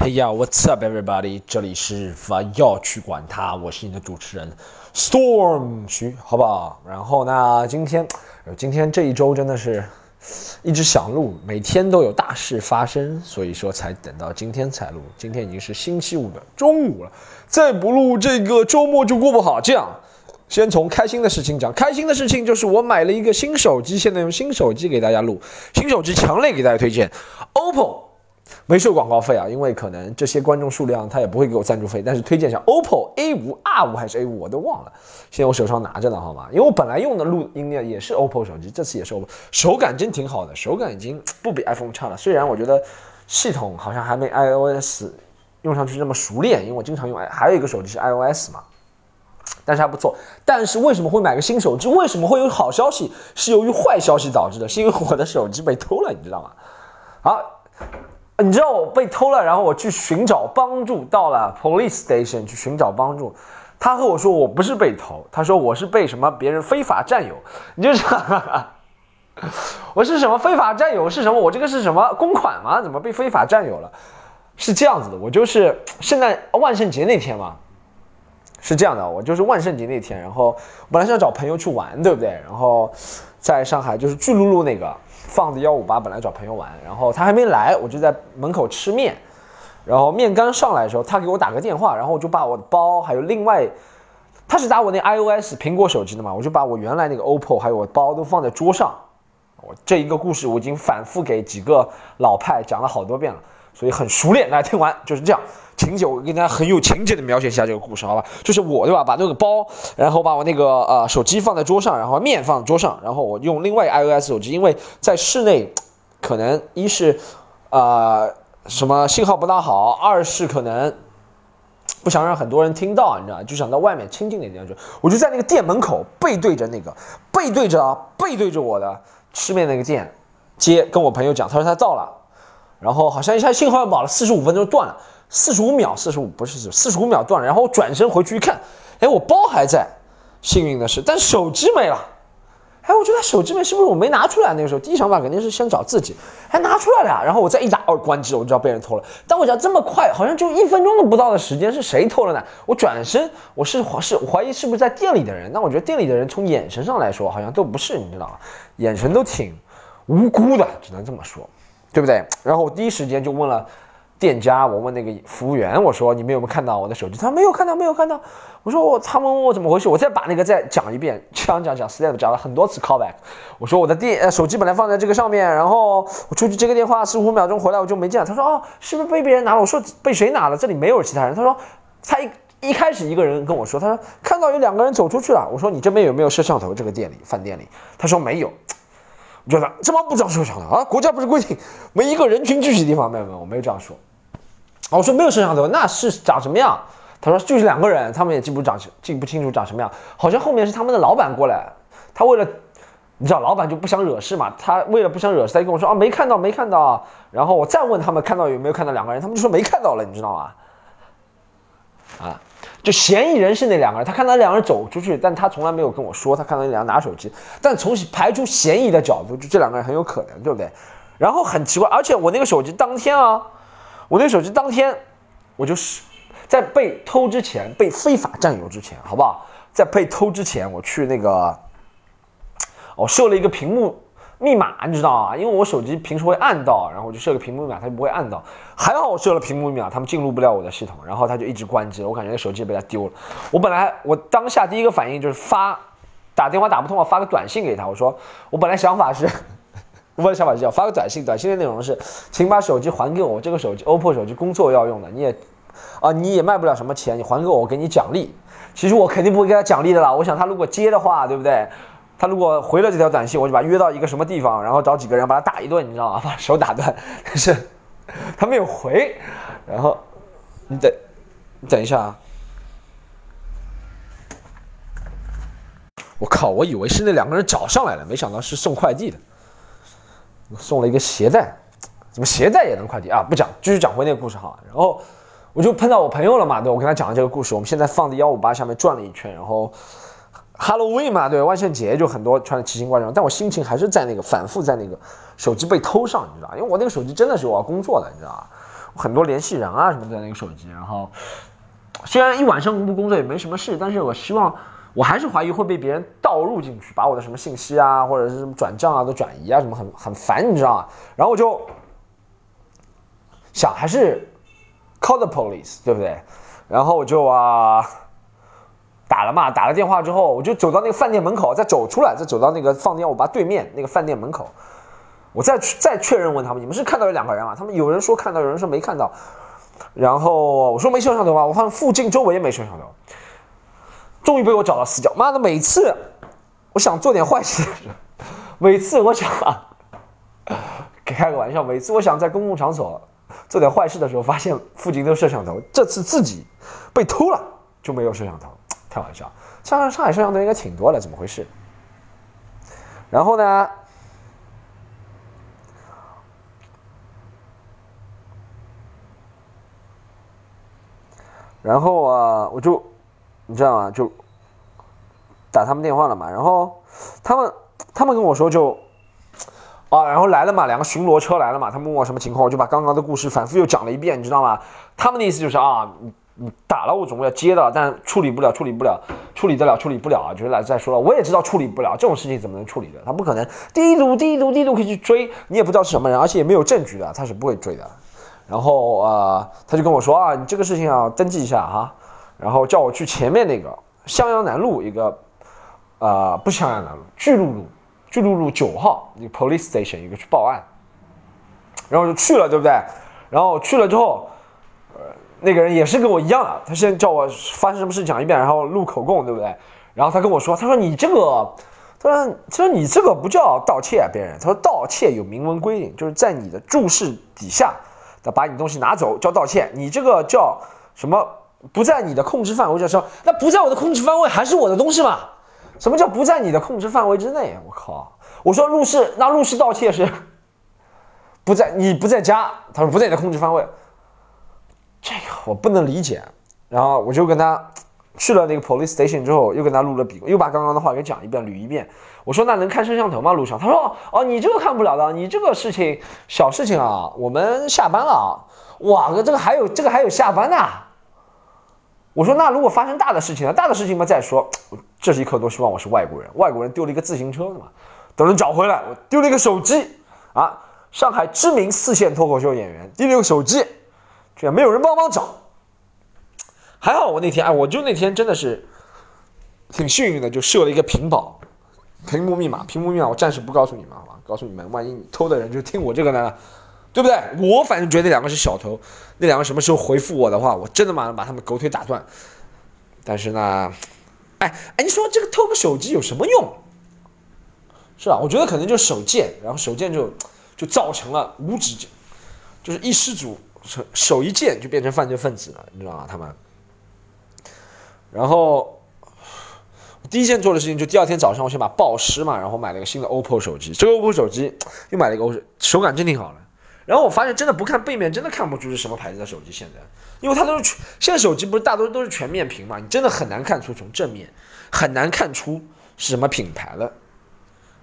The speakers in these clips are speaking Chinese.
Hey yo, what's up, everybody？这里是不要去管它，我是你的主持人 Storm 徐，好不好？然后呢，今天，今天这一周真的是一直想录，每天都有大事发生，所以说才等到今天才录。今天已经是星期五的中午了，再不录这个周末就过不好。这样，先从开心的事情讲，开心的事情就是我买了一个新手机，现在用新手机给大家录，新手机强烈给大家推荐 OPPO。没收广告费啊，因为可能这些观众数量他也不会给我赞助费，但是推荐一下 OPPO A 五 R 五还是 A 五我都忘了，现在我手上拿着呢，好吗？因为我本来用的录音呢也是 OPPO 手机，这次也是 OPPO，手感真挺好的，手感已经不比 iPhone 差了。虽然我觉得系统好像还没 iOS 用上去那么熟练，因为我经常用，还有一个手机是 iOS 嘛，但是还不错。但是为什么会买个新手机？为什么会有好消息？是由于坏消息导致的，是因为我的手机被偷了，你知道吗？好。你知道我被偷了，然后我去寻找帮助，到了 police station 去寻找帮助。他和我说我不是被偷，他说我是被什么别人非法占有。你就哈哈，我是什么非法占有？是什么？我这个是什么公款吗？怎么被非法占有了？是这样子的，我就是圣诞万圣节那天嘛，是这样的，我就是万圣节那天，然后本来是要找朋友去玩，对不对？然后在上海就是巨鹿路那个。放的幺五八，本来找朋友玩，然后他还没来，我就在门口吃面，然后面刚上来的时候，他给我打个电话，然后我就把我的包还有另外，他是打我那 iOS 苹果手机的嘛，我就把我原来那个 OPPO 还有我包都放在桌上，我这一个故事我已经反复给几个老派讲了好多遍了。所以很熟练，来听完就是这样。情节我跟大家很有情节的描写一下这个故事，好吧？就是我对吧，把那个包，然后把我那个呃手机放在桌上，然后面放在桌上，然后我用另外 iOS 手机，因为在室内，可能一是，呃什么信号不大好，二是可能不想让很多人听到，你知道就想到外面清静点地方去。我就在那个店门口背对着那个背对着背对着我的吃面那个店接，跟我朋友讲，他说他到了。然后好像一下信号要饱了，四十五分钟断了，四十五秒，四十五不是四十五秒断了。然后我转身回去一看，哎，我包还在，幸运的是，但手机没了。哎，我觉得手机没是不是我没拿出来？那个时候第一想法肯定是先找自己，还拿出来了呀。然后我再一打，哦，关机了，我就知道被人偷了。但我讲这么快，好像就一分钟都不到的时间，是谁偷了呢？我转身，我是怀是怀疑是不是在店里的人？那我觉得店里的人从眼神上来说，好像都不是，你知道吗？眼神都挺无辜的，只能这么说。对不对？然后我第一时间就问了店家，我问那个服务员，我说你们有没有看到我的手机？他说没有看到，没有看到。我说我，他们问我怎么回事，我再把那个再讲一遍，讲讲讲，step 讲了很多次 callback。我说我的电呃手机本来放在这个上面，然后我出去接个电话，十五秒钟回来我就没见。他说哦，是不是被别人拿了？我说被谁拿了？这里没有其他人。他说他一一开始一个人跟我说，他说看到有两个人走出去了。我说你这边有没有摄像头？这个店里饭店里？他说没有。觉得这么不照摄像头啊？国家不是规定每一个人群聚集地方没有没有，我没有这样说。我说没有摄像头，那是长什么样？他说就是两个人，他们也记不长记不清楚长什么样，好像后面是他们的老板过来，他为了你知道老板就不想惹事嘛，他为了不想惹事，他就跟我说啊没看到没看到，然后我再问他们看到有没有看到两个人，他们就说没看到了，你知道吗？啊。就嫌疑人是那两个人，他看到两个人走出去，但他从来没有跟我说他看到那两个人拿手机。但从排除嫌疑的角度，就这两个人很有可能，对不对？然后很奇怪，而且我那个手机当天啊，我那个手机当天，我就是在被偷之前，被非法占有之前，好不好？在被偷之前，我去那个，我设了一个屏幕。密码你知道啊？因为我手机平时会按到，然后我就设个屏幕密码，它就不会按到。还好我设了屏幕密码，他们进入不了我的系统，然后它就一直关机了。我感觉手机被他丢了。我本来我当下第一个反应就是发打电话打不通，我发个短信给他，我说我本来想法是，我本来想法是要发个短信，短信的内容是，请把手机还给我，这个手机 OPPO 手机工作要用的，你也啊你也卖不了什么钱，你还给我，我给你奖励。其实我肯定不会给他奖励的啦，我想他如果接的话，对不对？他如果回了这条短信，我就把他约到一个什么地方，然后找几个人把他打一顿，你知道吗？把手打断。但是他没有回，然后你等，你等一下啊！我靠，我以为是那两个人找上来了，没想到是送快递的。送了一个鞋带，怎么鞋带也能快递啊？不讲，继续讲回那个故事哈。然后我就碰到我朋友了嘛，对，我跟他讲了这个故事。我们现在放在幺五八下面转了一圈，然后。Halloween 嘛，对，万圣节就很多穿的奇形怪状，但我心情还是在那个反复在那个手机被偷上，你知道因为我那个手机真的是我要工作的，你知道？很多联系人啊什么在那个手机。然后虽然一晚上不工作也没什么事，但是我希望我还是怀疑会被别人盗入进去，把我的什么信息啊或者是什么转账啊都转移啊什么很很烦，你知道吗？然后我就想还是 call the police，对不对？然后我就啊。打了嘛，打了电话之后，我就走到那个饭店门口，再走出来，再走到那个放电我爸对面那个饭店门口，我再再确认问他们，你们是看到有两个人吗？他们有人说看到，有人说没看到。然后我说没摄像头吗？我发现附近周围也没摄像头。终于被我找到死角。妈的，每次我想做点坏事，每次我想开个玩笑，每次我想在公共场所做点坏事的时候，发现附近都有摄像头。这次自己被偷了，就没有摄像头。开玩笑，上上海摄像头应该挺多的，怎么回事？然后呢？然后啊，我就你知道吗？就打他们电话了嘛。然后他们他们跟我说就啊，然后来了嘛，两个巡逻车来了嘛。他们问我什么情况，我就把刚刚的故事反复又讲了一遍，你知道吗？他们的意思就是啊。你打了我总归要接的，但处理不了，处理不了，处理得了，处理不了啊！就是来再说了，我也知道处理不了这种事情怎么能处理的？他不可能第一组、第一组、第一组可以去追，你也不知道是什么人，而且也没有证据的，他是不会追的。然后啊，他就跟我说啊，你这个事情啊，登记一下哈，然后叫我去前面那个襄阳南路一个，呃，不襄阳南路，巨鹿路，巨鹿路九号一个 police station 一个去报案，然后就去了，对不对？然后去了之后。那个人也是跟我一样的，他先叫我发生什么事讲一遍，然后录口供，对不对？然后他跟我说，他说你这个，他说他说你这个不叫盗窃啊，别人他说盗窃有明文规定，就是在你的注视底下，他把你东西拿走叫盗窃，你这个叫什么？不在你的控制范围，叫什么？那不在我的控制范围还是我的东西嘛？什么叫不在你的控制范围之内？我靠！我说入室，那入室盗窃是不在你不在家，他说不在你的控制范围。这个我不能理解，然后我就跟他去了那个 police station 之后，又跟他录了笔，又把刚刚的话给讲一遍，捋一遍。我说那能看摄像头吗？路上他说哦，你这个看不了的，你这个事情小事情啊，我们下班了啊。哇，这个还有这个还有下班的。我说那如果发生大的事情呢？大的事情嘛再说。这是一刻多希望我是外国人，外国人丢了一个自行车的嘛，都能找回来。我丢了一个手机啊，上海知名四线脱口秀演员丢了个手机。居然没有人帮忙找，还好我那天哎，我就那天真的是挺幸运的，就设了一个屏保，屏幕密码，屏幕密码我暂时不告诉你们，好吧？告诉你们，万一你偷的人就听我这个呢，对不对？我反正觉得那两个是小偷，那两个什么时候回复我的话，我真的马上把他们狗腿打断。但是呢，哎哎，你说这个偷个手机有什么用？是吧？我觉得可能就手贱，然后手贱就就造成了无止境，就是一失足。手手一贱就变成犯罪分子了，你知道吗？他们。然后第一件做的事情就第二天早上，我先把报失嘛，然后买了个新的 OPPO 手机。这个 OPPO 手机又买了一个 OPPO，手感真挺好的。然后我发现真的不看背面，真的看不出是什么牌子的手机。现在，因为它都是全，现在手机不是大多都是全面屏嘛，你真的很难看出从正面很难看出是什么品牌的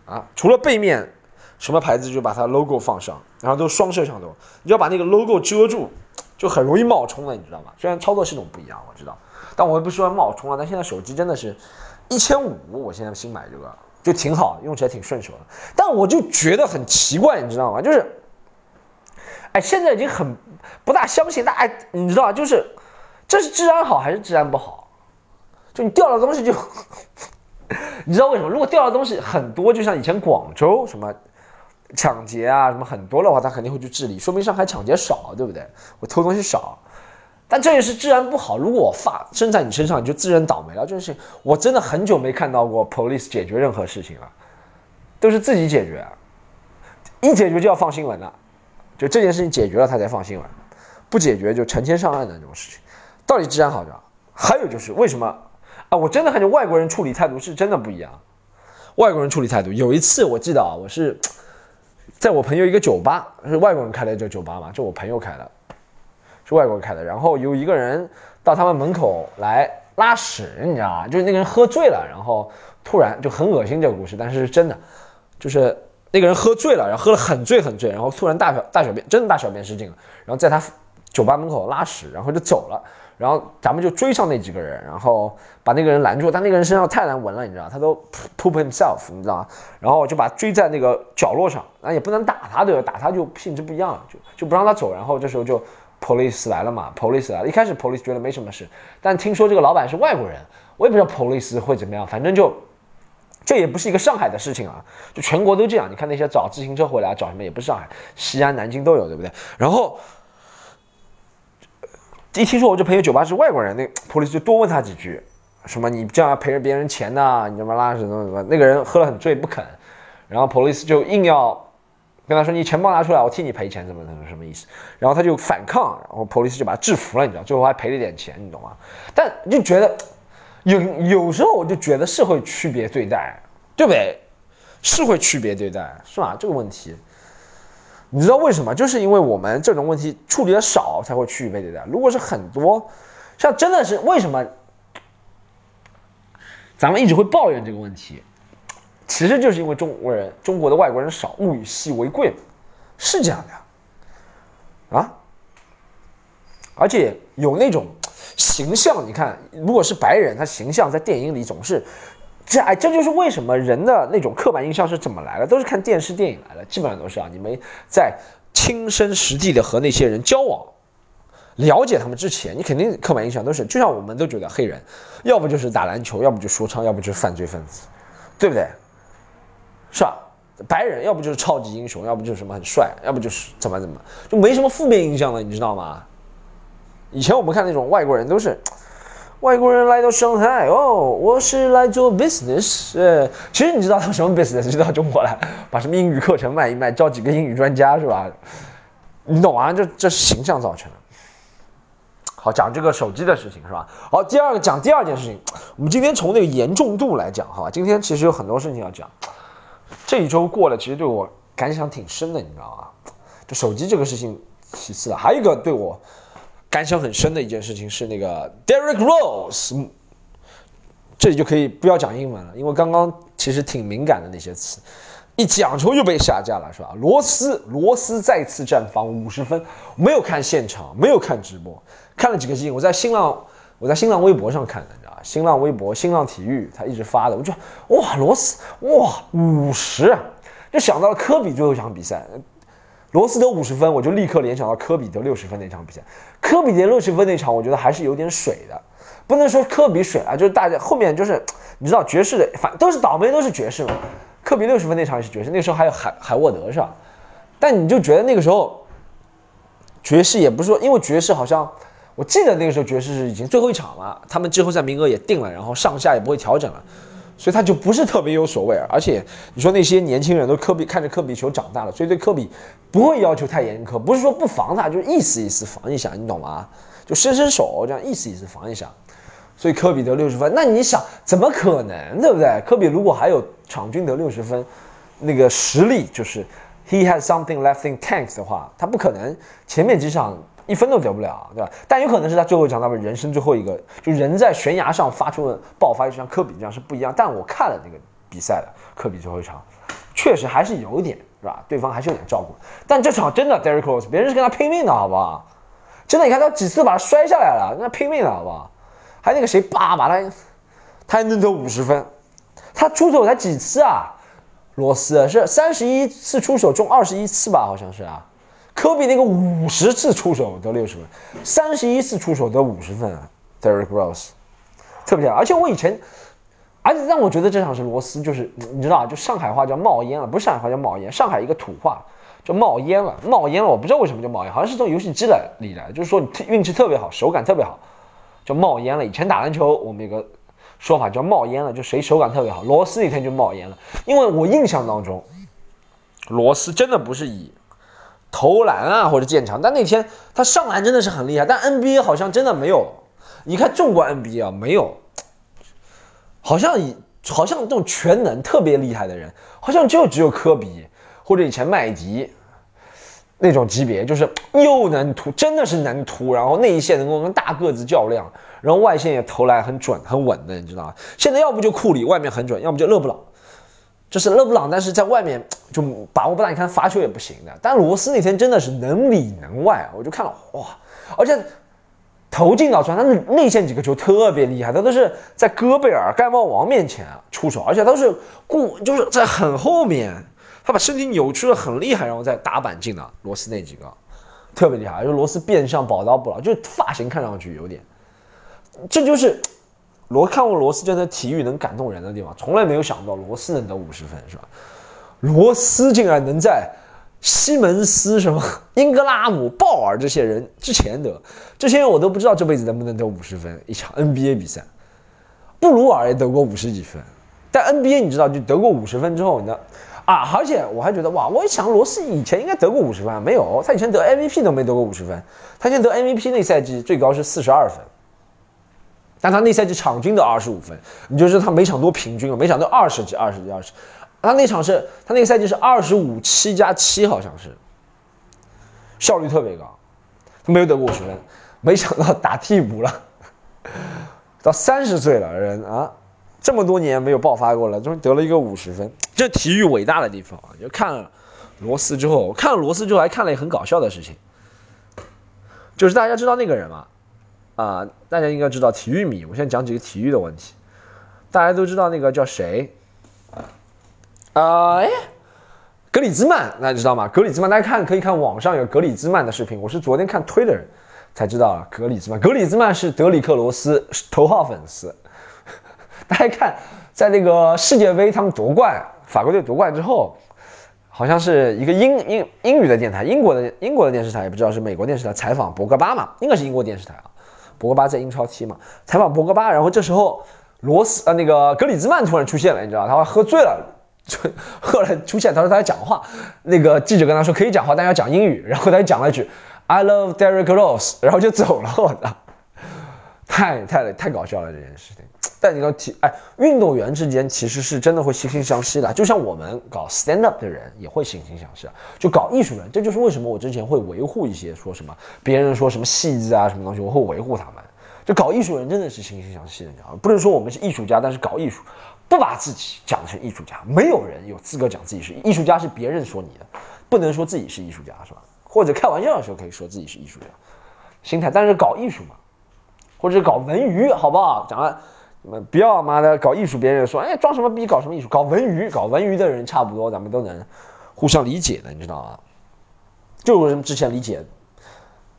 啊，除了背面。什么牌子就把它 logo 放上，然后都双摄像头，你要把那个 logo 遮住，就很容易冒充了，你知道吗？虽然操作系统不一样，我知道，但我也不喜欢冒充啊。但现在手机真的是一千五，我现在新买这个就挺好，用起来挺顺手的。但我就觉得很奇怪，你知道吗？就是，哎，现在已经很不大相信，那哎，你知道就是这是治安好还是治安不好？就你掉了东西就，你知道为什么？如果掉了东西很多，就像以前广州什么。抢劫啊，什么很多的话，他肯定会去治理，说明上海抢劫少，对不对？我偷东西少，但这也是治安不好。如果我发生在你身上，你就自认倒霉了。就是我真的很久没看到过 police 解决任何事情了，都是自己解决，一解决就要放新闻了，就这件事情解决了他才放新闻，不解决就成千上万的这种事情，到底治安好着？还有就是为什么啊？我真的感觉外国人处理态度是真的不一样，外国人处理态度，有一次我记得啊，我是。在我朋友一个酒吧，是外国人开的这酒吧嘛？就我朋友开的，是外国人开的。然后有一个人到他们门口来拉屎，你知道吗？就是那个人喝醉了，然后突然就很恶心这个故事，但是是真的，就是那个人喝醉了，然后喝了很醉很醉，然后突然大小大小便，真的大小便失禁了。然后在他酒吧门口拉屎，然后就走了。然后咱们就追上那几个人，然后把那个人拦住。但那个人身上太难闻了，你知道，他都 poop himself，你知道吗？然后就把追在那个角落上，那也不能打他，对吧？打他就性质不一样了，就就不让他走。然后这时候就 police 来了嘛，police 来了。一开始 police 觉得没什么事，但听说这个老板是外国人，我也不知道 police 会怎么样。反正就这也不是一个上海的事情啊，就全国都这样。你看那些找自行车回来找什么，也不是上海，西安、南京都有，对不对？然后。一听说我这朋友酒吧是外国人，那 police 就多问他几句，什么你这样赔着别人钱呐？你他妈拉屎怎么怎么？那个人喝了很醉不肯，然后 police 就硬要跟他说你钱包拿出来，我替你赔钱，怎么怎么什么意思？然后他就反抗，然后 police 就把他制服了，你知道，最后还赔了点钱，你懂吗？但就觉得有有时候我就觉得是会区别对待，对不对？是会区别对待，是吧？这个问题。你知道为什么？就是因为我们这种问题处理的少，才会区别对待。如果是很多，像真的是为什么，咱们一直会抱怨这个问题，其实就是因为中国人、中国的外国人少，物以稀为贵，是这样的啊。而且有那种形象，你看，如果是白人，他形象在电影里总是。这哎，这就是为什么人的那种刻板印象是怎么来的，都是看电视电影来的，基本上都是啊。你们在亲身实地的和那些人交往，了解他们之前，你肯定刻板印象都是，就像我们都觉得黑人，要不就是打篮球，要不就说唱，要不就是犯罪分子，对不对？是吧？白人要不就是超级英雄，要不就是什么很帅，要不就是怎么怎么，就没什么负面印象了，你知道吗？以前我们看那种外国人都是。外国人来到上海哦，我是来做 business。呃，其实你知道他什么 business？就到中国来，把什么英语课程卖一卖，招几个英语专家是吧？你懂啊？这这是形象造成的。好，讲这个手机的事情是吧？好，第二个讲第二件事情。我们今天从那个严重度来讲，好吧？今天其实有很多事情要讲。这一周过了，其实对我感想挺深的，你知道吗？就手机这个事情，其次了，还有一个对我。感想很深的一件事情是那个 Derek Rose，这里就可以不要讲英文了，因为刚刚其实挺敏感的那些词，一讲出又被下架了，是吧？罗斯，罗斯再次绽放五十分，没有看现场，没有看直播，看了几个集，我在新浪，我在新浪微博上看的，你知道吧？新浪微博，新浪体育，他一直发的，我就哇，罗斯，哇，五十，就想到了科比最后一场比赛。罗斯得五十分，我就立刻联想到科比得六十分那场比赛。科比得六十分那场，我觉得还是有点水的，不能说科比水啊，就是大家后面就是你知道爵士的，反都是倒霉，都是爵士嘛。科比六十分那场也是爵士，那时候还有海海沃德是吧？但你就觉得那个时候爵士也不是说，因为爵士好像我记得那个时候爵士是已经最后一场了，他们季后赛名额也定了，然后上下也不会调整了。所以他就不是特别有所谓，而且你说那些年轻人都科比看着科比球长大了，所以对科比不会要求太严苛，不是说不防他，就意思意思防一下，你懂吗？就伸伸手这样意思意思防一下。所以科比得六十分，那你想怎么可能，对不对？科比如果还有场均得六十分，那个实力就是 he has something left in tanks 的话，他不可能前面几场。一分都得不了，对吧？但有可能是他最后一场，他们人生最后一个，就人在悬崖上发出的爆发，就像科比这样是不一样。但我看了那个比赛的科比最后一场，确实还是有点，是吧？对方还是有点照顾。但这场真的 Derek Rose，别人是跟他拼命的，好不好？真的，你看他几次把他摔下来了，跟他拼命的好不好？还那个谁，叭把他，他还能得五十分，他出手才几次啊？罗斯是三十一次出手中二十一次吧？好像是啊。科比那个五十次出手得六十分，三十一次出手得五十分啊，Derek Rose，特别屌。而且我以前，而且让我觉得这场是罗斯，就是你知道啊就上海话叫冒烟了，不是上海话叫冒烟，上海一个土话叫冒烟了，冒烟了。我不知道为什么叫冒烟，好像是从游戏机来里来，就是说你运气特别好，手感特别好，叫冒烟了。以前打篮球我们有个说法叫冒烟了，就谁手感特别好，罗斯那天就冒烟了。因为我印象当中，罗斯真的不是以。投篮啊，或者建墙，但那天他上篮真的是很厉害。但 NBA 好像真的没有，你看中国 NBA 啊，没有，好像以好像这种全能特别厉害的人，好像就只有科比或者以前麦迪那种级别，就是又能突，真的是能突，然后内线能够跟大个子较量，然后外线也投篮很准很稳的，你知道吗？现在要不就库里外面很准，要不就勒布朗。就是勒布朗，但是在外面就把握不大。你看罚球也不行的。但罗斯那天真的是能里能外，我就看了哇，而且投进脑传，他的内线几个球特别厉害，他都是在戈贝尔、盖帽王面前出手，而且都是过就是在很后面，他把身体扭曲的很厉害，然后再打板进的。罗斯那几个特别厉害，就罗斯变相宝刀不老，就发型看上去有点，这就是罗看过罗斯真的体育能感动人的地方，从来没有想到罗斯能得五十分，是吧？罗斯竟然能在。西门斯什么 英格拉姆鲍尔这些人之前得这些人我都不知道这辈子能不能得五十分一场 NBA 比赛，布鲁尔也得过五十几分，但 NBA 你知道就得过五十分之后呢啊，而且我还觉得哇，我一想罗斯以前应该得过五十分，没有，他以前得 MVP 都没得过五十分，他现在得 MVP 那赛季最高是四十二分，但他那赛季场均得二十五分，你就知道他每场多平均了，每场都二十几二十几二十。他那场是他那个赛季是二十五七加七，好像是效率特别高，他没有得过五十分，没想到打替补了，到三十岁了人啊，这么多年没有爆发过了，终于得了一个五十分，这体育伟大的地方啊！就看了罗斯之后，看了罗斯之后还看了一个很搞笑的事情，就是大家知道那个人吗？啊，大家应该知道体育迷，我现在讲几个体育的问题，大家都知道那个叫谁？啊，哎，格里兹曼，大家知道吗？格里兹曼，大家看可以看网上有格里兹曼的视频。我是昨天看推的人才知道格里兹曼。格里兹曼是德里克罗斯头号粉丝。大家看，在那个世界杯他们夺冠，法国队夺冠之后，好像是一个英英英语的电台，英国的英国的电视台也不知道是美国电视台采访博格巴嘛，应该是英国电视台啊。博格巴在英超踢嘛，采访博格巴，然后这时候罗斯呃那个格里兹曼突然出现了，你知道他喝醉了。就后来出现，他说他在讲话，那个记者跟他说可以讲话，但要讲英语。然后他就讲了一句 "I love Derek Rose"，然后就走了。我操，太太太搞笑了这件事情。但你要提，哎，运动员之间其实是真的会惺惺相惜的，就像我们搞 stand up 的人也会惺惺相惜。就搞艺术人，这就是为什么我之前会维护一些说什么别人说什么戏子啊什么东西，我会维护他们。就搞艺术人真的是惺惺相惜的，你知道吗？不能说我们是艺术家，但是搞艺术。不把自己讲成艺术家，没有人有资格讲自己是艺术家，是别人说你的，不能说自己是艺术家，是吧？或者开玩笑的时候可以说自己是艺术家，心态。但是搞艺术嘛，或者搞文娱，好不好？讲了，不要妈的搞艺术，别人说哎装什么逼，搞什么艺术？搞文娱，搞文娱的人差不多，咱们都能互相理解的，你知道吗？就是之前理解，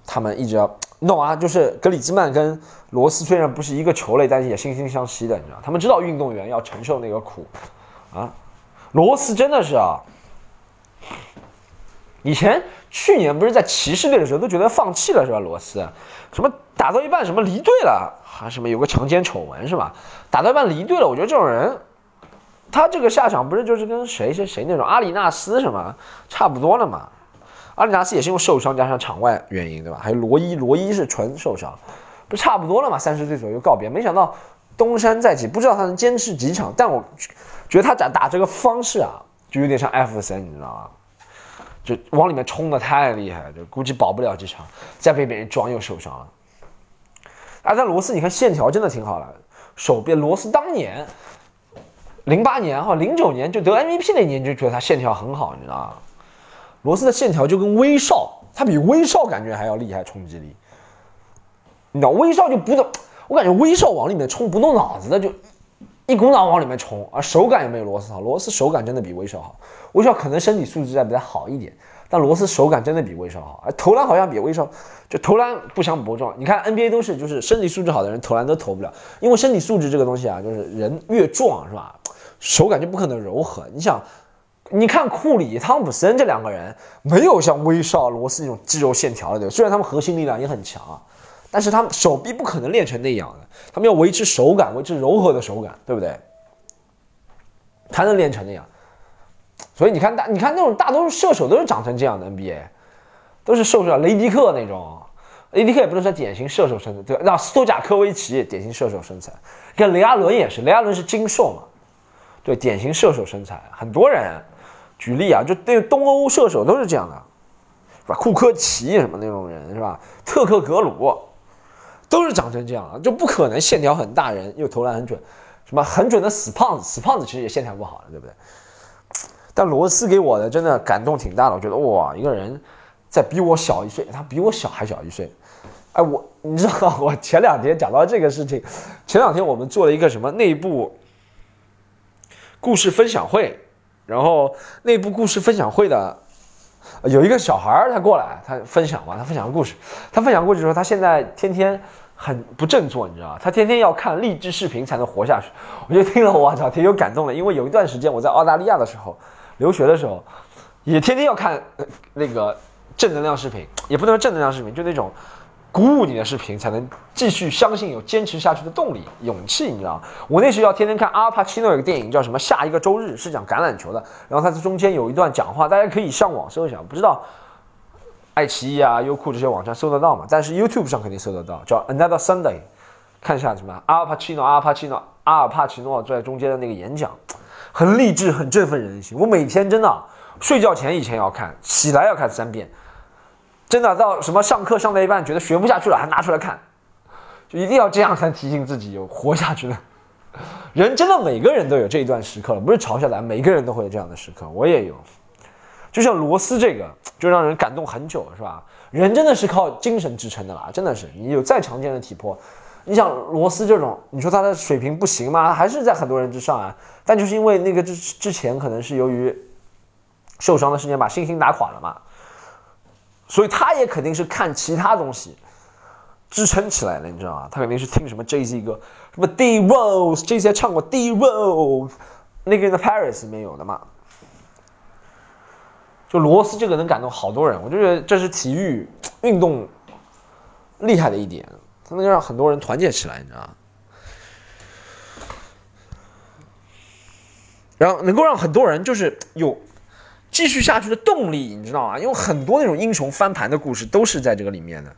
他们一直要。你懂啊？就是格里兹曼跟罗斯虽然不是一个球类，但是也惺惺相惜的，你知道？他们知道运动员要承受那个苦，啊，罗斯真的是啊，以前去年不是在骑士队的时候都觉得放弃了是吧？罗斯，什么打到一半什么离队了，还什么有个强奸丑闻是吧？打到一半离队了，我觉得这种人，他这个下场不是就是跟谁谁谁那种阿里纳斯什么差不多了吗？阿里纳斯也是因为受伤加上场外原因，对吧？还有罗伊，罗伊是纯受伤，不差不多了嘛？三十岁左右告别，没想到东山再起，不知道他能坚持几场。但我觉得他打打这个方式啊，就有点像艾弗森，你知道吗？就往里面冲的太厉害，就估计保不了几场，再被别人撞又受伤了。啊，但罗斯你看线条真的挺好的，手臂。罗斯当年零八年哈，零九年就得 MVP 那年就觉得他线条很好，你知道吗？罗斯的线条就跟威少，他比威少感觉还要厉害，冲击力。你知道威少就不动，我感觉威少往里面冲不动脑子的，就一股脑往里面冲，而手感也没有罗斯好。罗斯手感真的比威少好，威少可能身体素质再比他好一点，但罗斯手感真的比威少好。而投篮好像比威少，就投篮不相伯仲。你看 NBA 都是，就是身体素质好的人投篮都投不了，因为身体素质这个东西啊，就是人越壮是吧，手感就不可能柔和。你想。你看库里、汤普森这两个人，没有像威少、罗斯那种肌肉线条的，虽然他们核心力量也很强啊，但是他们手臂不可能练成那样的，他们要维持手感，维持柔和的手感，对不对？才能练成那样。所以你看大，你看那种大多数射手都是长成这样的，NBA 都是瘦瘦，雷迪克那种，雷迪克也不能说典型射手身材，对吧？那斯托贾科维奇典型射手身材，你看雷阿伦也是，雷阿伦是精瘦嘛，对，典型射手身材，很多人。举例啊，就对东欧射手都是这样的，是吧？库科奇什么那种人是吧？特克格鲁都是长成这样了，就不可能线条很大人又投篮很准，什么很准的死胖子，死胖子其实也线条不好的，对不对？但罗斯给我的真的感动挺大的，我觉得哇，一个人在比我小一岁，他比我小还小一岁，哎，我你知道，我前两天讲到这个事情，前两天我们做了一个什么内部故事分享会，然后内部故事分享会的有一个小孩儿，他过来，他分享嘛，他分享故事，他分享故事说他现在天天很不振作，你知道吗？他天天要看励志视频才能活下去。我就听了，我操，挺有感动的，因为有一段时间我在澳大利亚的时候留学的时候，也天天要看那个正能量视频，也不能说正能量视频，就那种。鼓舞你的视频，才能继续相信有坚持下去的动力、勇气，你知道？我那时候要天天看阿尔帕奇诺有个电影叫什么《下一个周日》，是讲橄榄球的。然后他在中间有一段讲话，大家可以上网搜一下，不知道爱奇艺啊、优酷这些网站搜得到吗？但是 YouTube 上肯定搜得到，叫 Another Sunday，看一下什么阿帕奇诺、阿帕奇诺、阿尔帕奇诺在中间的那个演讲，很励志，很振奋人心。我每天真的睡觉前以前要看，起来要看三遍。真的到什么上课上到一半觉得学不下去了，还拿出来看，就一定要这样才提醒自己有活下去的。人真的每个人都有这一段时刻了，不是嘲笑咱，每个人都会有这样的时刻，我也有。就像罗斯这个，就让人感动很久，是吧？人真的是靠精神支撑的啦，真的是。你有再强健的体魄，你想罗斯这种，你说他的水平不行吗？还是在很多人之上啊。但就是因为那个之之前可能是由于受伤的事件把信心打垮了嘛。所以他也肯定是看其他东西支撑起来的，你知道吗？他肯定是听什么 Jay Z 歌，什么 D Rose，Jay Z 唱过 D Rose，那个在 Paris 里面有的嘛。就罗斯这个能感动好多人，我就觉得这是体育运动厉害的一点，它能让很多人团结起来，你知道吗？然后能够让很多人就是有。继续下去的动力，你知道吗？因为很多那种英雄翻盘的故事都是在这个里面的。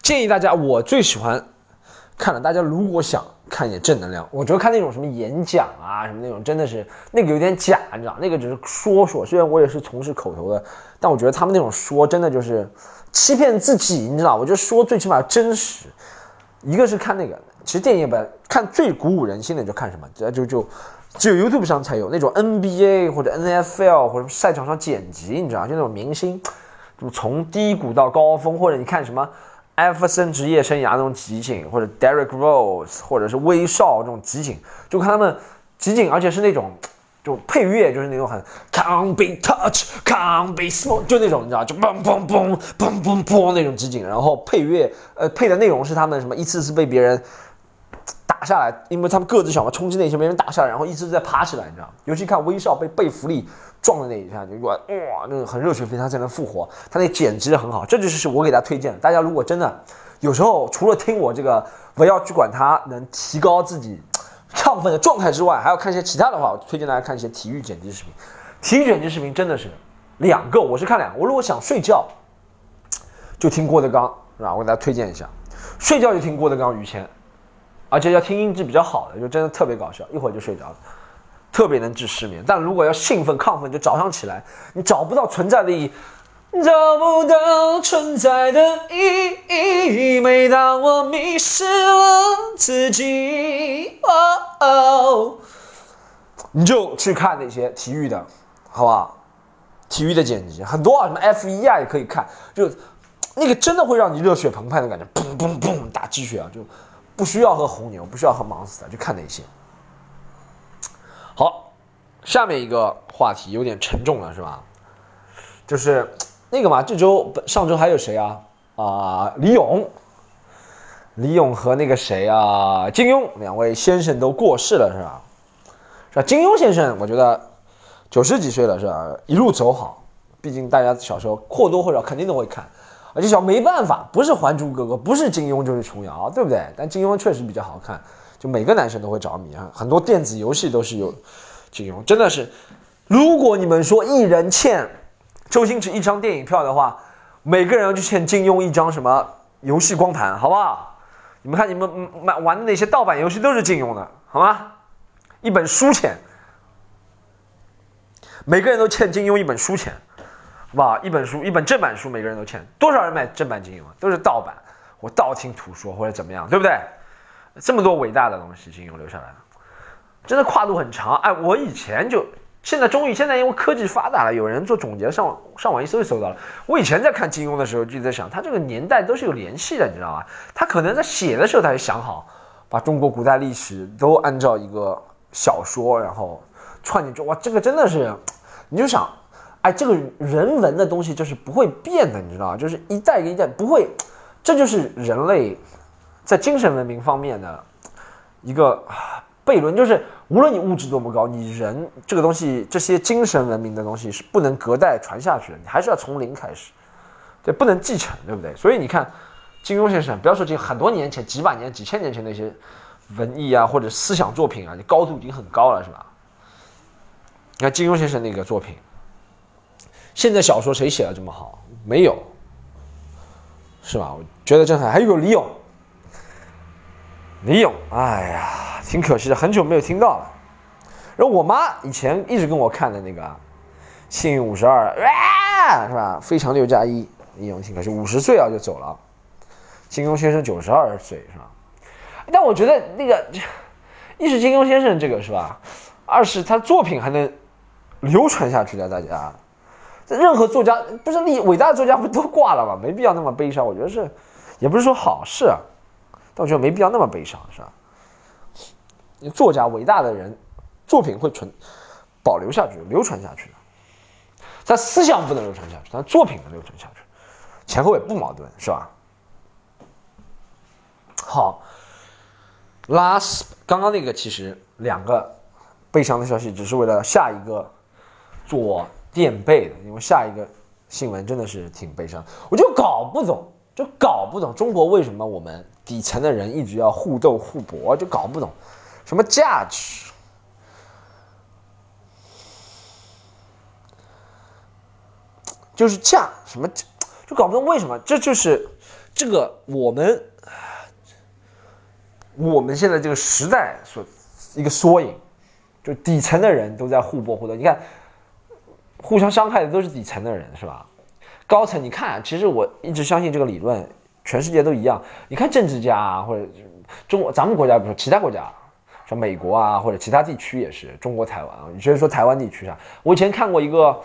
建议大家，我最喜欢看了。大家如果想看一点正能量，我觉得看那种什么演讲啊，什么那种，真的是那个有点假，你知道那个只是说说。虽然我也是从事口头的，但我觉得他们那种说真的就是欺骗自己，你知道我觉得说最起码真实。一个是看那个，其实电影本看最鼓舞人心的就看什么，就就就。只有 YouTube 上才有那种 NBA 或者 NFL 或者赛场上剪辑，你知道就那种明星，就从低谷到高峰，或者你看什么艾弗森职业生涯那种集锦，或者 Derek Rose 或者是威少这种集锦，就看他们集锦，而且是那种就配乐就是那种很 Can't be touch，Can't be small，就那种你知道就嘣嘣嘣嘣嘣嘣那种集锦，然后配乐呃配的内容是他们什么一次次被别人。下来，因为他们个子小嘛，冲击那些没人打下来，然后一直在爬起来，你知道吗？尤其看威少被贝弗利撞的那一下，就哇，那个很热血沸腾才能复活，他那剪辑的很好，这就是我给大家推荐的。大家如果真的有时候除了听我这个，不要去管它能提高自己亢奋的状态之外，还要看一些其他的话，我推荐大家看一些体育剪辑视频。体育剪辑视频真的是两个，我是看两个。我如果想睡觉，就听郭德纲，是吧？我给大家推荐一下，睡觉就听郭德纲、于谦。而且要听音质比较好的，就真的特别搞笑，一会儿就睡着了，特别能治失眠。但如果要兴奋亢奋，就早上起来，你找不到存在的意义，找不到存在的意义。每当我迷失了自己，哦哦，你就去看那些体育的，好不好？体育的剪辑很多啊，什么 F 一啊也可以看，就那个真的会让你热血澎湃的感觉，砰砰砰打鸡血啊，就。不需要喝红牛，不需要喝芒斯的，就看那些。好，下面一个话题有点沉重了，是吧？就是那个嘛，这周上周还有谁啊？啊，李勇，李勇和那个谁啊，金庸两位先生都过世了，是吧？是吧？金庸先生，我觉得九十几岁了，是吧？一路走好，毕竟大家小时候或多或少肯定都会看。而且小没办法，不是《还珠格格》，不是金庸就是琼瑶，对不对？但金庸确实比较好看，就每个男生都会着迷啊。很多电子游戏都是有金庸，真的是。如果你们说一人欠周星驰一张电影票的话，每个人要去欠金庸一张什么游戏光盘，好不好？你们看你们买玩的那些盗版游戏都是金庸的，好吗？一本书钱，每个人都欠金庸一本书钱。哇，一本书，一本正版书，每个人都欠。多少人买正版金庸？都是盗版，我道听途说或者怎么样，对不对？这么多伟大的东西，金庸留下来了，真的跨度很长。哎，我以前就现在终于，现在因为科技发达了，有人做总结，上网上网一搜就搜到了。我以前在看金庸的时候，就在想，他这个年代都是有联系的，你知道吗？他可能在写的时候，他就想好，把中国古代历史都按照一个小说，然后串进去。哇，这个真的是，你就想，哎，这个人文的东西就是不会变的，你知道吗？就是一代一代不会，这就是人类在精神文明方面的一个。悖论就是，无论你物质多么高，你人这个东西，这些精神文明的东西是不能隔代传下去的，你还是要从零开始，对，不能继承，对不对？所以你看，金庸先生，不要说这很多年前、几百年、几千年前那些文艺啊或者思想作品啊，你高度已经很高了，是吧？你看金庸先生那个作品，现在小说谁写的这么好？没有，是吧？我觉得真好，还有李咏，李咏，哎呀。挺可惜的，很久没有听到了。然后我妈以前一直跟我看的那个《幸运五十二》，是吧？非常六加一，李勇挺可惜，五十岁啊就走了。金庸先生九十二岁，是吧？但我觉得那个，一是金庸先生这个是吧？二是他作品还能流传下去的，大家。任何作家不是你伟大的作家不都挂了吗？没必要那么悲伤。我觉得是，也不是说好事啊，但我觉得没必要那么悲伤，是吧？作家伟大的人，作品会存保留下去、流传下去的。他思想不能流传下去，但作品能流传下去，前后也不矛盾，是吧？好，last 刚刚那个其实两个悲伤的消息，只是为了下一个做垫背的，因为下一个新闻真的是挺悲伤。我就搞不懂，就搞不懂中国为什么我们底层的人一直要互斗互搏，就搞不懂。什么价值？就是价什么？就搞不懂为什么？这就是这个我们我们现在这个时代所一个缩影，就底层的人都在互搏互斗。你看，互相伤害的都是底层的人，是吧？高层，你看，其实我一直相信这个理论，全世界都一样。你看政治家啊，或者中国，咱们国家，比如说其他国家。像美国啊，或者其他地区也是，中国台湾啊，你直接说台湾地区啊。我以前看过一个，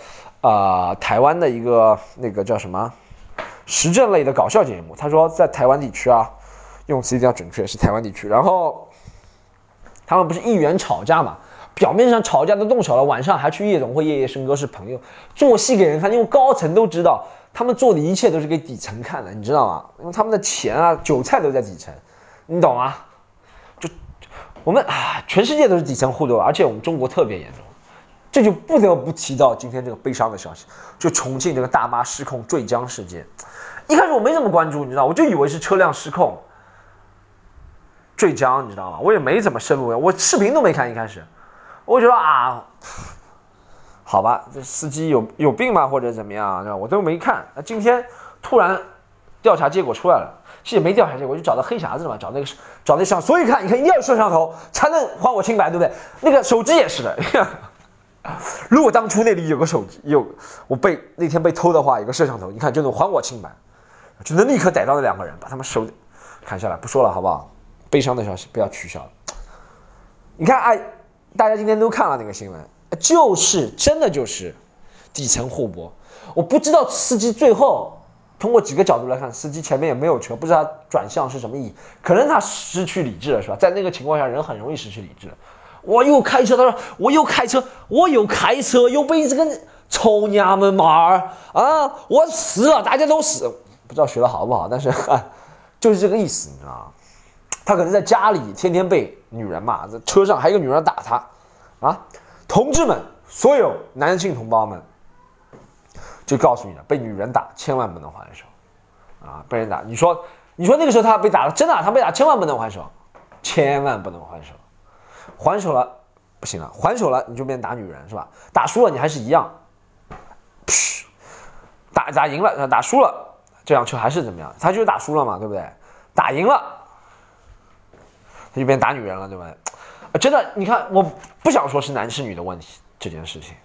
呃，台湾的一个那个叫什么时政类的搞笑节目，他说在台湾地区啊，用词一定要准确，是台湾地区。然后他们不是议员吵架嘛，表面上吵架都动手了，晚上还去夜总会夜夜笙歌是朋友，做戏给人看，因为高层都知道他们做的一切都是给底层看的，你知道吗？因为他们的钱啊，韭菜都在底层，你懂吗？就我们啊，全世界都是底层互斗，而且我们中国特别严重，这就不得不提到今天这个悲伤的消息，就重庆这个大妈失控坠江事件。一开始我没怎么关注，你知道，我就以为是车辆失控坠江，你知道吗？我也没怎么深入，我视频都没看。一开始，我觉得啊，好吧，这司机有有病吗，或者怎么样，我都没看。那今天突然调查结果出来了。其实没调查去，我就找到黑匣子了嘛，找那个找那上，所以看，你看一定要有摄像头才能还我清白，对不对？那个手机也是的，如果当初那里有个手机，有我被那天被偷的话，有个摄像头，你看就能还我清白，就能立刻逮到那两个人，把他们手砍下来。不说了，好不好？悲伤的消息不要取消。你看，哎，大家今天都看了那个新闻，就是真的就是底层互搏，我不知道司机最后。通过几个角度来看，司机前面也没有车，不知道他转向是什么意义，可能他失去理智了，是吧？在那个情况下，人很容易失去理智。我又开车，他说我又开车，我又开车，又被这个臭娘们骂儿啊！我死了，大家都死，不知道学的好不好，但是 就是这个意思，你知道吗？他可能在家里天天被女人骂，在车上还有个女人打他啊！同志们，所有男性同胞们。就告诉你了，被女人打千万不能还手，啊，被人打，你说，你说那个时候他被打了，真的，他被打千万不能还手，千万不能还手，还手了不行了，还手了你就变打女人是吧？打输了你还是一样，噗，打打赢了，打输了这辆车还是怎么样？他就是打输了嘛，对不对？打赢了，他就变打女人了，对吧？啊？真的，你看，我不想说是男是女的问题这件事情。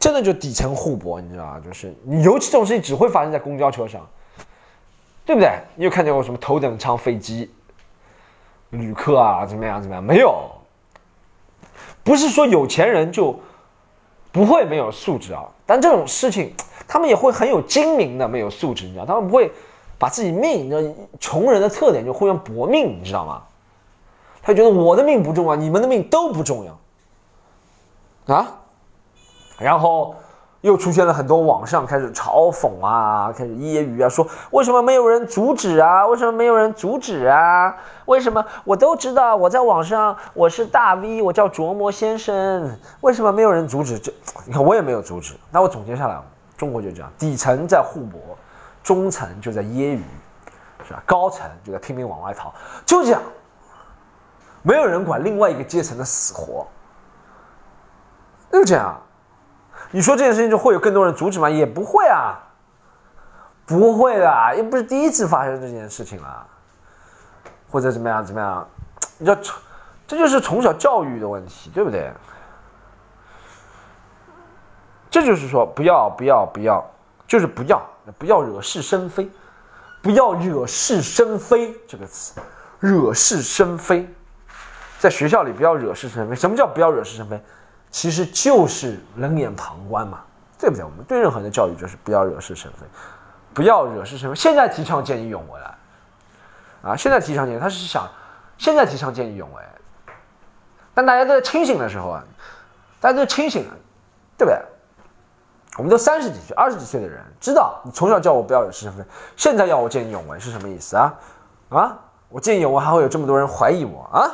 真的就底层互搏，你知道吗？就是你，尤其这种事情只会发生在公交车上，对不对？你有看见过什么头等舱飞机旅客啊？怎么样？怎么样？没有，不是说有钱人就不会没有素质啊，但这种事情他们也会很有精明的没有素质，你知道，他们不会把自己命，你知道，穷人的特点就互相搏命，你知道吗？他觉得我的命不重要，你们的命都不重要啊，然后。又出现了很多网上开始嘲讽啊，开始揶揄啊，说为什么没有人阻止啊？为什么没有人阻止啊？为什么我都知道我在网上我是大 V，我叫琢磨先生，为什么没有人阻止？这你看我也没有阻止。那我总结下来，中国就这样：底层在互搏，中层就在揶揄，是吧？高层就在拼命往外逃，就这样，没有人管另外一个阶层的死活，就这样。你说这件事情就会有更多人阻止吗？也不会啊，不会的，又不是第一次发生这件事情了，或者怎么样怎么样？你这这就是从小教育的问题，对不对？这就是说，不要不要不要，就是不要不要惹是生非，不要惹是生非这个词，惹是生非，在学校里不要惹是生非。什么叫不要惹是生非？其实就是冷眼旁观嘛，对不对？我们对任何人的教育就是不要惹是生非，不要惹是生非。现在提倡见义勇为了，啊，现在提倡见，他是想现在提倡见义勇为，但大家都在清醒的时候啊，大家都清醒了，对不对？我们都三十几岁、二十几岁的人，知道你从小叫我不要惹是生非，现在要我见义勇为是什么意思啊？啊，我见义勇为还会有这么多人怀疑我啊？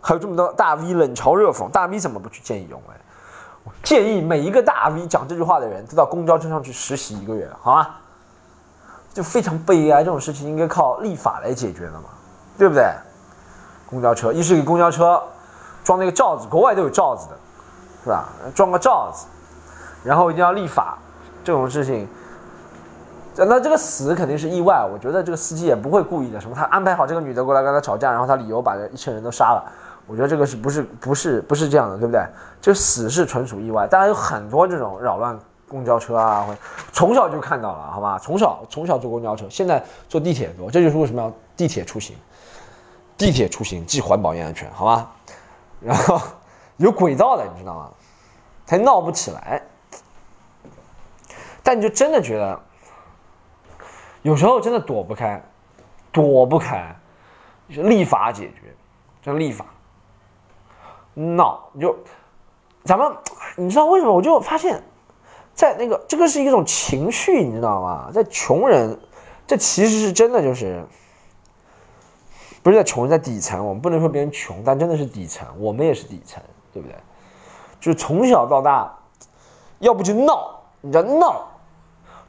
还有这么多大 V 冷嘲热讽，大 V 怎么不去见义勇为？我建议每一个大 V 讲这句话的人都到公交车上去实习一个月，好吗？就非常悲哀，这种事情应该靠立法来解决的嘛，对不对？公交车一是给公交车装那个罩子，国外都有罩子的，是吧？装个罩子，然后一定要立法，这种事情。那这个死肯定是意外，我觉得这个司机也不会故意的。什么他安排好这个女的过来跟他吵架，然后他理由把这一车人都杀了。我觉得这个是不是不是不是这样的，对不对？就死是纯属意外。当然有很多这种扰乱公交车啊，或从小就看到了，好吧？从小从小坐公交车，现在坐地铁多，这就是为什么要地铁出行。地铁出行既环保又安全，好吧？然后 有轨道的，你知道吗？它闹不起来。但你就真的觉得？有时候真的躲不开，躲不开，立法解决，就立法。闹你就，咱们你知道为什么？我就发现，在那个这个是一种情绪，你知道吗？在穷人，这其实是真的就是，不是在穷人，在底层。我们不能说别人穷，但真的是底层，我们也是底层，对不对？就是从小到大，要不就闹，你知道闹。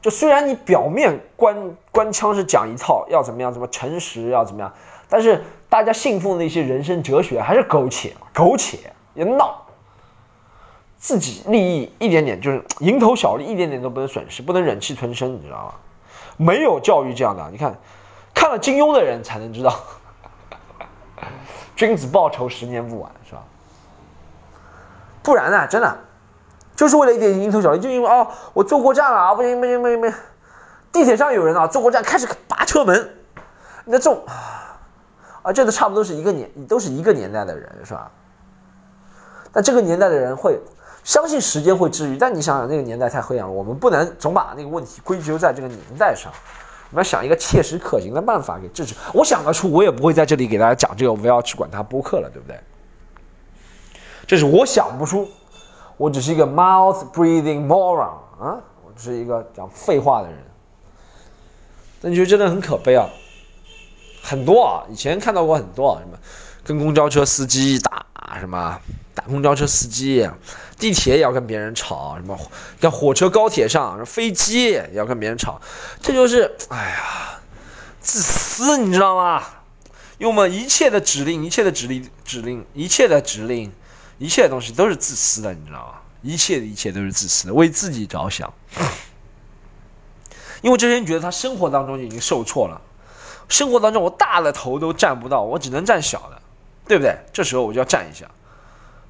就虽然你表面官官腔是讲一套，要怎么样，怎么诚实，要怎么样，但是大家信奉的一些人生哲学还是苟且，苟且也闹，自己利益一点点就是蝇头小利，一点点都不能损失，不能忍气吞声，你知道吗？没有教育这样的，你看，看了金庸的人才能知道，君子报仇，十年不晚，是吧？不然呢，真的。就是为了一点蝇头小利，就因为哦，我坐过站了啊，不行不行不行不行，地铁上有人啊，坐过站开始拔车门，那这种啊，这都差不多是一个年，都是一个年代的人是吧？但这个年代的人会相信时间会治愈，但你想想那个年代太黑暗了，我们不能总把那个问题归咎在这个年代上，我们要想一个切实可行的办法给制止。我想得出，我也不会在这里给大家讲这个，我要去管他播客了，对不对？这是我想不出。我只是一个 mouth breathing moron 啊，我只是一个讲废话的人。那你觉得真的很可悲啊？很多啊，以前看到过很多啊，什么跟公交车司机打，什么打公交车司机，地铁也要跟别人吵，什么在火车高铁上，飞机也要跟别人吵，这就是哎呀，自私，你知道吗？用我们一切的指令，一切的指令，指令，一切的指令。一切东西都是自私的，你知道吗？一切的一切都是自私的，为自己着想。因为这些人觉得他生活当中已经受挫了，生活当中我大的头都占不到，我只能占小的，对不对？这时候我就要占一下，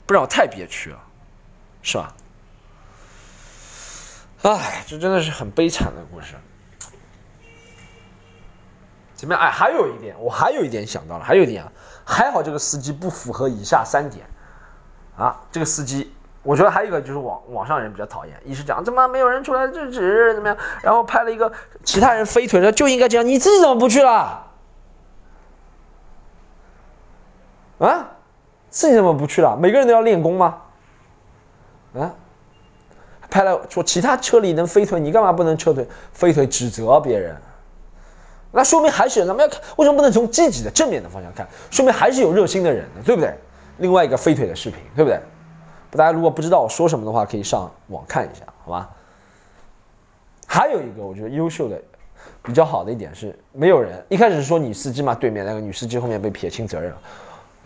不然我太憋屈了，是吧？哎，这真的是很悲惨的故事。怎么样？哎，还有一点，我还有一点想到了，还有一点啊，还好这个司机不符合以下三点。啊，这个司机我觉得还有一个就是网网上人比较讨厌，一是讲怎么没有人出来制止，怎么样，然后拍了一个其他人飞腿的就应该这样，你自己怎么不去了？啊，自己怎么不去了？每个人都要练功吗？啊，拍了说其他车里能飞腿，你干嘛不能撤腿飞腿指责别人？那说明还是咱们要看，为什么不能从积极的正面的方向看？说明还是有热心的人的，对不对？另外一个飞腿的视频，对不对？大家如果不知道我说什么的话，可以上网看一下，好吧？还有一个我觉得优秀的、比较好的一点是，没有人一开始说女司机嘛，对面那个女司机后面被撇清责任了，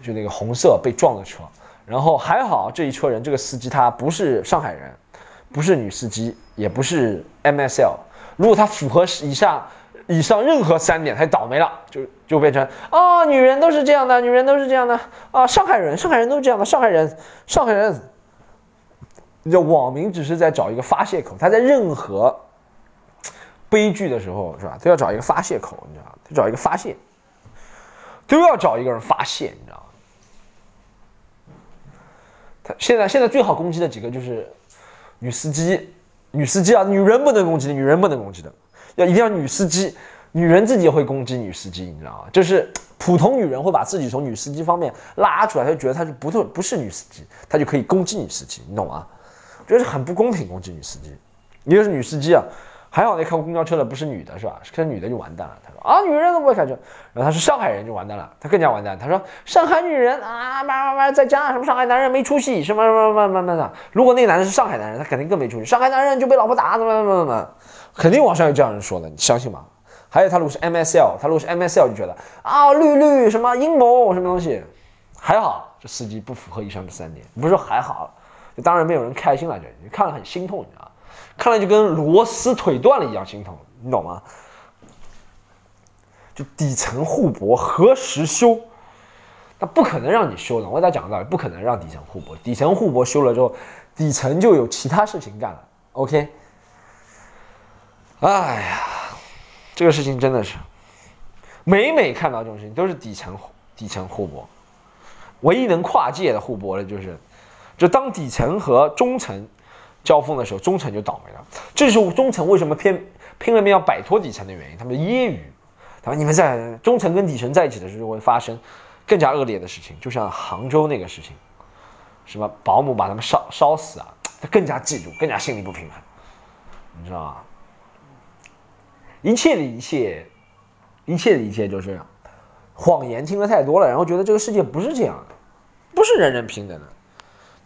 就那个红色被撞的车，然后还好这一车人，这个司机他不是上海人，不是女司机，也不是 MSL，如果他符合以上以上任何三点，他就倒霉了，就就变成啊，女人都是这样的，女人都是这样的啊，上海人，上海人都是这样的，上海人，上海人。这网民只是在找一个发泄口，他在任何悲剧的时候，是吧？都要找一个发泄口，你知道吗？都找一个发泄，都要找一个人发泄，你知道吗？他现在现在最好攻击的几个就是女司机，女司机啊，女人不能攻击，女人不能攻击的，要一定要女司机，女人自己会攻击女司机，你知道吗？就是普通女人会把自己从女司机方面拉出来，她就觉得她是不对，不是女司机，她就可以攻击女司机，你懂吗？觉得很不公平，攻击女司机。一个是女司机啊，还好那开公交车的不是女的，是吧？是女的就完蛋了。他说啊，女人都不会开车。然后他是上海人就完蛋了，他更加完蛋。他说上海女人啊，嘛嘛嘛，在家什么上海男人没出息，什么什么什么什么的。如果那个男的是上海男人，他肯定更没出息。上海男人就被老婆打，怎么怎么怎么，肯定网上有这样人说的，你相信吗？还有他如果是 MSL，他如果是 MSL 就觉得啊，绿绿什么阴谋什么东西，还好这司机不符合以上这三点，不是说还好。当然没有人开心了，这你看了很心痛，你知道看了就跟螺丝腿断了一样心痛，你懂吗？就底层互搏何时休？那不可能让你休的。我给大家讲个道理，不可能让底层互搏。底层互搏休了之后，底层就有其他事情干了。OK？哎呀，这个事情真的是，每每看到这种事情，都是底层底层互搏。唯一能跨界的互搏的，就是。就当底层和中层交锋的时候，中层就倒霉了。这是中层为什么偏拼了命要摆脱底层的原因。他们揶揄，他说：“你们在中层跟底层在一起的时候，会发生更加恶劣的事情，就像杭州那个事情，什么保姆把他们烧烧死啊，他更加嫉妒，更加心理不平衡，你知道吗？一切的一切，一切的一切就是谎言听得太多了，然后觉得这个世界不是这样的，不是人人平等的。”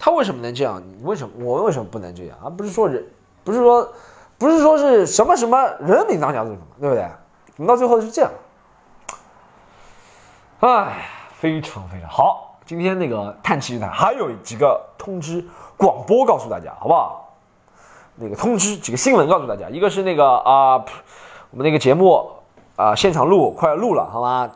他为什么能这样？你为什么我为什么不能这样？而不是说人，不是说，不是说是什么什么人民当家做什么，对不对？怎么到最后是这样？哎，非常非常好。今天那个叹气台还有几个通知广播告诉大家，好不好？那个通知几个新闻告诉大家，一个是那个啊，我们那个节目啊现场录快要录了，好吗？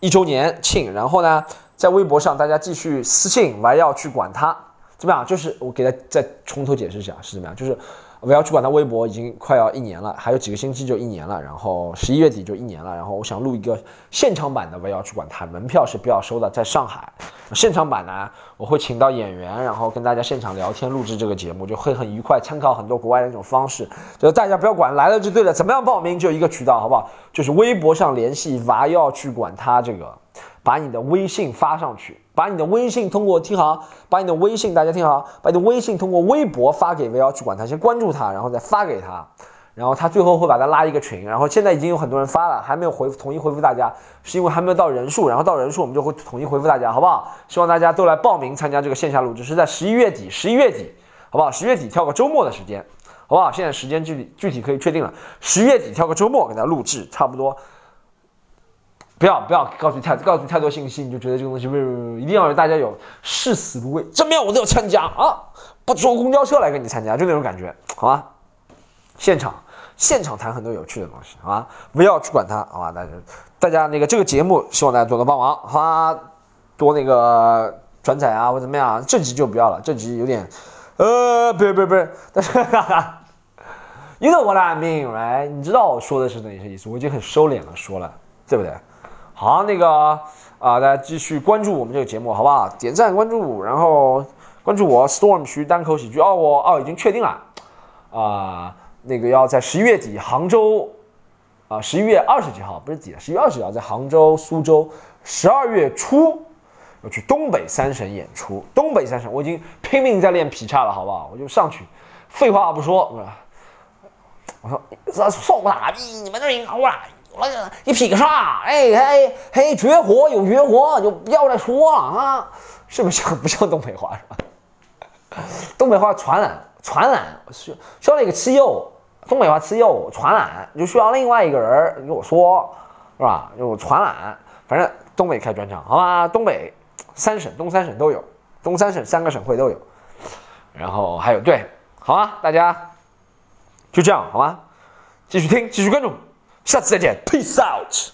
一周年庆，然后呢，在微博上大家继续私信，我要去管他。怎么样？就是我给他再从头解释一下是怎么样。就是我要去管他微博已经快要一年了，还有几个星期就一年了，然后十一月底就一年了。然后我想录一个现场版的，我要去管他，门票是不要收的，在上海。现场版呢，我会请到演员，然后跟大家现场聊天录制这个节目，就会很愉快。参考很多国外的那种方式，就大家不要管来了就对了。怎么样报名？就一个渠道，好不好？就是微博上联系娃要去管他这个。把你的微信发上去，把你的微信通过听好，把你的微信大家听好，把你的微信通过微博发给 V 要去管他，先关注他，然后再发给他，然后他最后会把他拉一个群，然后现在已经有很多人发了，还没有回统一回复大家，是因为还没有到人数，然后到人数我们就会统一回复大家，好不好？希望大家都来报名参加这个线下录制，是在十一月底，十一月底，好不好？十月底挑个周末的时间，好不好？现在时间具体具体可以确定了，十月底挑个周末给大家录制，差不多。不要不要告诉你太告诉你太多信息，你就觉得这个东西不不一定要有大家有视死如归，怎么样我都要参加啊！不坐公交车来跟你参加，就那种感觉，好吧？现场现场谈很多有趣的东西，好吧？不要去管它，好吧？大家大家那个这个节目，希望大家多多帮忙，好吧？多那个转载啊或者怎么样？这集就不要了，这集有点呃，不是不是不是，但是哈哈，You know what I mean, right？你知道我说的是哪些意思？我已经很收敛了说了，对不对？好，那个啊，大家继续关注我们这个节目，好不好？点赞关注，然后关注我 Storm 区单口喜剧哦，我哦已经确定了啊，那个要在十一月底杭州啊，十一月二十几号不是几，十一月二十几号在杭州、苏州，十二月初要去东北三省演出。东北三省我已经拼命在练劈叉了，好不好？我就上去，废话不说，我说这送大逼，你们这赢我了。那个你劈个啥？哎嘿嘿，绝活有绝活，就不要再说了啊！是不是不像东北话是吧？东北话传染传染需需要那个吃肉，东北话吃肉传染就需要另外一个人给我说，是吧？就传染，反正东北开专场好吧？东北三省东三省都有，东三省三个省会都有，然后还有对，好啊，大家就这样好吗？继续听，继续关注。下次再见，Peace out。